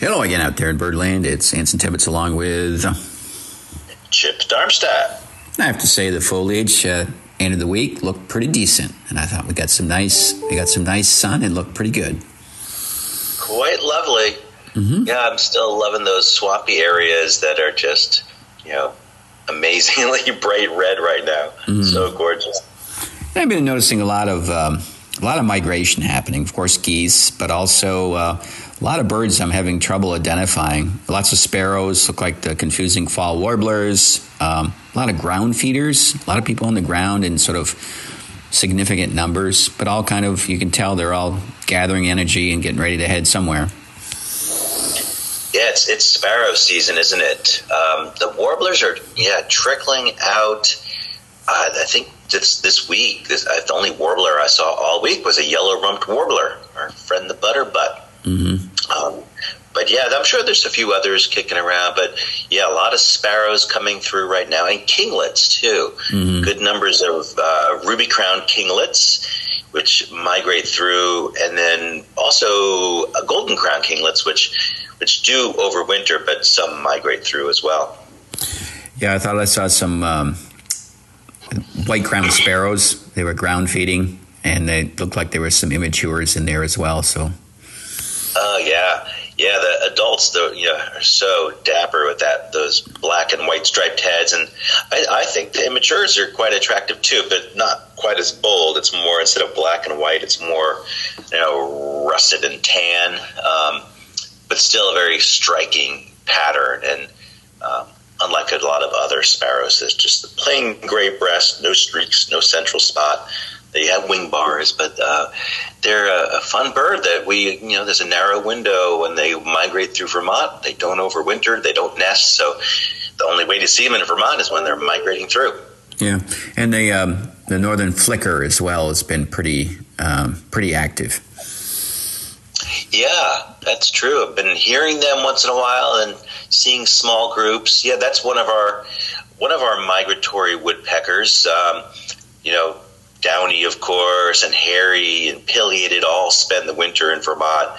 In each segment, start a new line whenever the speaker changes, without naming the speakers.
Hello again out there in Birdland. It's Anson Tebbetts along with
Chip Darmstadt.
I have to say the foliage uh, end of the week looked pretty decent, and I thought we got some nice we got some nice sun and looked pretty good.
Quite lovely. Mm-hmm. Yeah, I'm still loving those swampy areas that are just you know amazingly bright red right now. Mm-hmm. So gorgeous.
I've been noticing a lot of um, a lot of migration happening. Of course, geese, but also. Uh, a lot of birds I'm having trouble identifying. Lots of sparrows look like the confusing fall warblers. Um, a lot of ground feeders. A lot of people on the ground in sort of significant numbers, but all kind of you can tell they're all gathering energy and getting ready to head somewhere.
Yeah, it's, it's sparrow season, isn't it? Um, the warblers are yeah trickling out. Uh, I think this this week, this, uh, the only warbler I saw all week was a yellow rumped warbler, our friend the butterbutt. Mm-hmm. Um, but yeah, I'm sure there's a few others kicking around. But yeah, a lot of sparrows coming through right now, and kinglets too. Mm-hmm. Good numbers of uh, ruby crowned kinglets, which migrate through, and then also golden crown kinglets, which which do overwinter, but some migrate through as well.
Yeah, I thought I saw some um, white crowned sparrows. They were ground feeding, and they looked like there were some immatures in there as well. So
Oh yeah, yeah. The adults, though, you know, are so dapper with that those black and white striped heads, and I, I, think the immatures are quite attractive too, but not quite as bold. It's more instead of black and white, it's more you know rusted and tan, um, but still a very striking pattern. And um, unlike a lot of other sparrows, it's just the plain gray breast, no streaks, no central spot they have wing bars, but uh, they're a, a, fun bird that we, you know, there's a narrow window when they migrate through Vermont. They don't overwinter, they don't nest, so the only way to see them in Vermont is when they're migrating through.
Yeah, and the um, the northern flicker as well has been pretty um, pretty active.
Yeah, that's true. I've been hearing them once in a while and seeing small groups. Yeah, that's one of our one of our migratory woodpeckers. Um, you know, Downy, of course, and Hairy and Pileated all spend the winter in Vermont.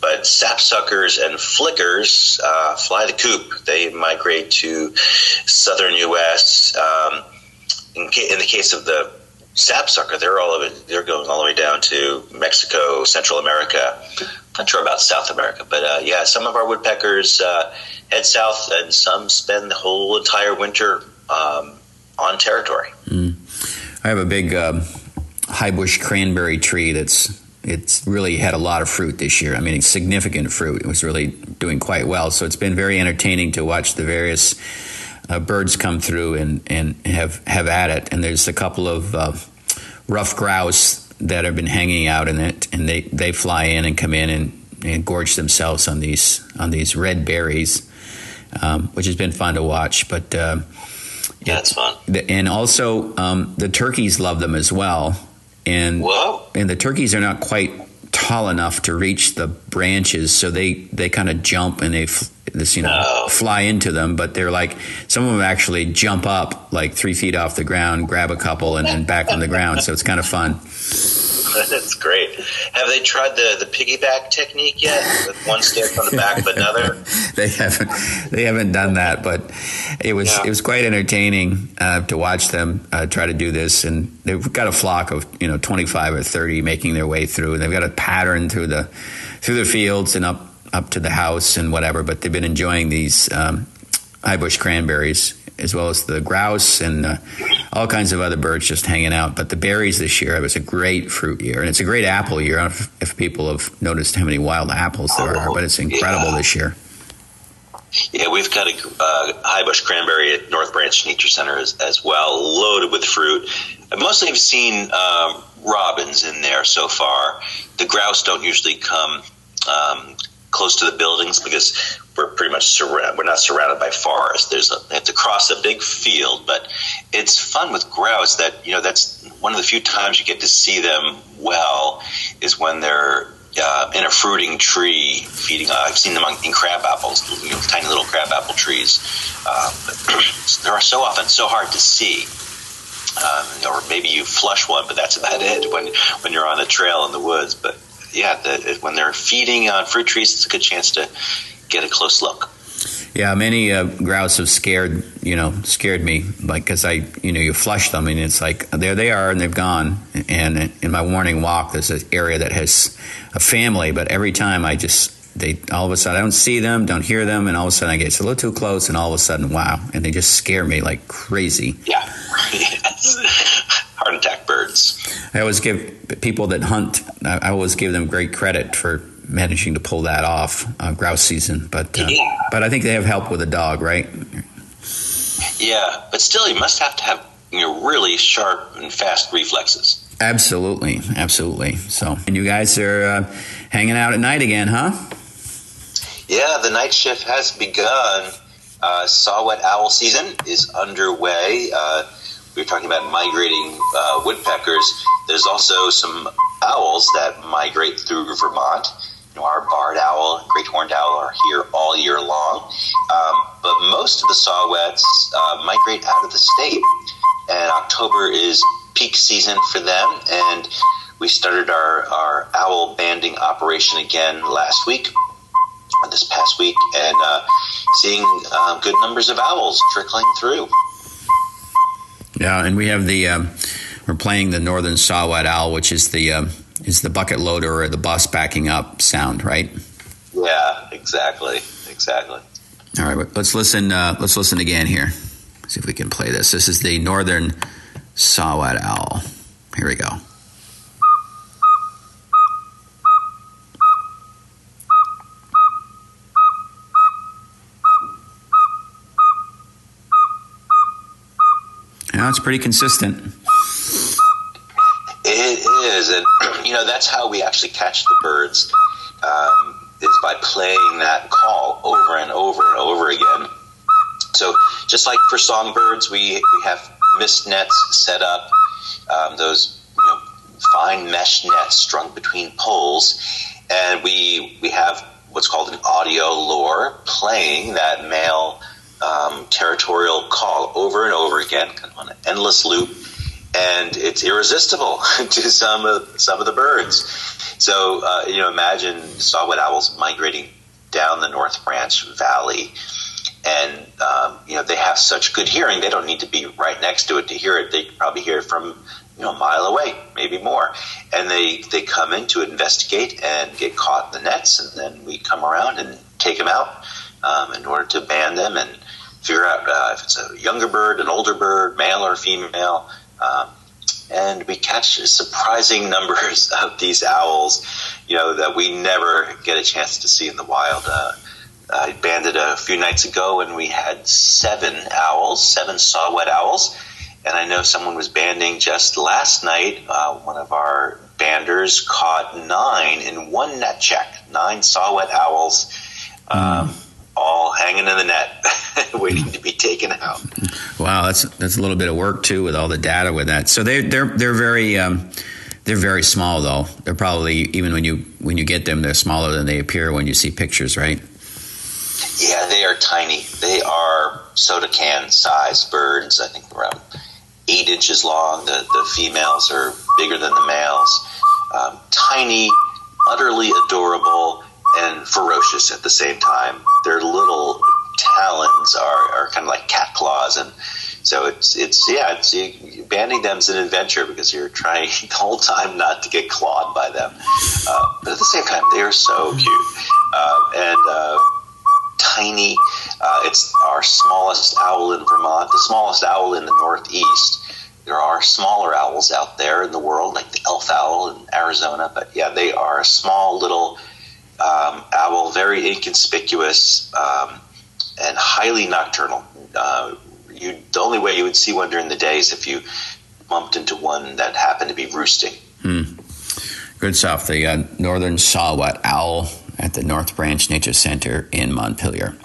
But sapsuckers and flickers uh, fly the coop. They migrate to southern U.S. Um, in, ca- in, the case of the sapsucker, they're all of it. They're going all the way down to Mexico, Central America. Not sure about South America, but uh, yeah, some of our woodpeckers uh, head south, and some spend the whole entire winter um, on territory. Mm.
I have a big uh, high bush cranberry tree that's it's really had a lot of fruit this year. I mean, significant fruit. It was really doing quite well. So it's been very entertaining to watch the various uh, birds come through and, and have have at it. And there's a couple of uh, ruffed grouse that have been hanging out in it, and they, they fly in and come in and, and gorge themselves on these on these red berries, um, which has been fun to watch. But uh,
yeah, it's fun.
And also, um, the turkeys love them as well. And
Whoa.
and the turkeys are not quite tall enough to reach the branches, so they they kind of jump and they this you know no. fly into them. But they're like some of them actually jump up like three feet off the ground, grab a couple, and then back on the ground. So it's kind of fun.
That's great. Have they tried the, the piggyback technique yet? With one stick on the back of another?
they haven't. They haven't done that, but it was yeah. it was quite entertaining uh, to watch them uh, try to do this. And they've got a flock of you know twenty five or thirty making their way through, and they've got a pattern through the through the fields and up up to the house and whatever. But they've been enjoying these um, high bush cranberries as well as the grouse and uh, all kinds of other birds just hanging out. But the berries this year, it was a great fruit year, and it's a great apple year. I don't know if, if people have noticed how many wild apples there are, but it's incredible
yeah.
this year.
Yeah, we've got a uh, high bush cranberry at North Branch Nature Center as, as well, loaded with fruit. I mostly have seen um, robins in there so far. The grouse don't usually come um, close to the buildings because we're pretty much surrounded. We're not surrounded by forest. There's a, they have to cross a big field, but it's fun with grouse. That you know, that's one of the few times you get to see them well is when they're uh, in a fruiting tree feeding. Uh, I've seen them on, in crab apples, you know, tiny little crab apple trees. Uh, they're so often so hard to see. Um, or maybe you flush one, but that's about it when when you're on a trail in the woods. But yeah, the, when they're feeding on fruit trees, it's a good chance to get a close look.
Yeah, many uh, grouse have scared you know scared me like because I you know you flush them and it's like there they are and they've gone and in my morning walk there's an area that has a family but every time I just they all of a sudden I don't see them don't hear them and all of a sudden I get a little too close and all of a sudden wow and they just scare me like crazy.
Yeah, heart attack birds.
I always give people that hunt I always give them great credit for managing to pull that off uh, grouse season. But uh, yeah. but I think they have help with a dog, right?
Yeah, but still, you must have to have you know really sharp and fast reflexes.
Absolutely, absolutely. So, and you guys are uh, hanging out at night again, huh?
Yeah, the night shift has begun. Uh, saw-whet owl season is underway. Uh, we were talking about migrating uh, woodpeckers. There's also some owls that migrate through Vermont. You know, our barred owl, great horned owl are here all year long. Um, but most of the saw-whets uh, migrate out of the state. And October is peak season for them. And we started our, our owl banding operation again last week, this past week, and uh, seeing uh, good numbers of owls trickling through.
Yeah, and we have the um, we're playing the northern saw-whet owl, which is the um, is the bucket loader or the bus backing up sound, right?
Yeah, exactly, exactly.
All right, let's listen. Uh, let's listen again here. See if we can play this. This is the northern saw-whet owl. Here we go. It's pretty consistent.
It is, and you know that's how we actually catch the birds. Um, it's by playing that call over and over and over again. So just like for songbirds, we we have mist nets set up, um, those you know, fine mesh nets strung between poles, and we we have what's called an audio lure playing that male um, territorial call over and over again, kind of on an endless loop, and it's irresistible to some of some of the birds. So uh, you know, imagine saw-whet owls migrating down the North Branch Valley, and um, you know they have such good hearing; they don't need to be right next to it to hear it. They probably hear it from you know a mile away, maybe more, and they they come in to investigate and get caught in the nets, and then we come around and take them out um, in order to ban them and figure out uh, if it's a younger bird, an older bird, male or female. Um, and we catch surprising numbers of these owls, you know, that we never get a chance to see in the wild. Uh, I banded a few nights ago, and we had seven owls, seven saw-whet owls. And I know someone was banding just last night. Uh, one of our banders caught nine in one net check, nine saw-whet owls. Um, hanging in the net, waiting to be taken out.
Wow, that's that's a little bit of work too with all the data with that. So they they're they're very um, they're very small though. They're probably even when you when you get them, they're smaller than they appear when you see pictures, right?
Yeah, they are tiny. They are soda can size birds. I think around eight inches long. The the females are bigger than the males. Um, tiny, utterly adorable and ferocious at the same time. Their little talons are, are kind of like cat claws, and so it's it's yeah, it's you, banding them is an adventure because you're trying the whole time not to get clawed by them, uh, but at the same time they are so cute uh, and uh, tiny. Uh, it's our smallest owl in Vermont, the smallest owl in the Northeast. There are smaller owls out there in the world, like the elf owl in Arizona, but yeah, they are a small little um, owl, very inconspicuous um, and highly nocturnal. Uh, you, the only way you would see one during the day is if you bumped into one that happened to be roosting.
Hmm. Good stuff. The uh, northern saw-whet owl at the North Branch Nature Center in Montpelier.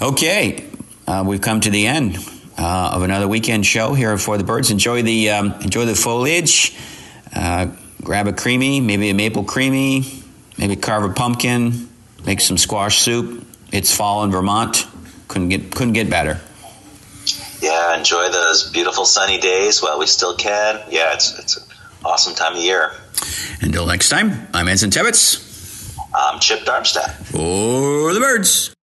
Okay, uh, we've come to the end uh, of another weekend show here for the birds. Enjoy the um, enjoy the foliage. Uh, grab a creamy, maybe a maple creamy, Maybe carve a pumpkin, make some squash soup. It's fall in Vermont. Couldn't get couldn't get better.
Yeah, enjoy those beautiful sunny days while we still can. Yeah, it's it's an awesome time of year.
Until next time, I'm Anson Tebbetts.
I'm I'm Chip Darmstadt.
For the birds.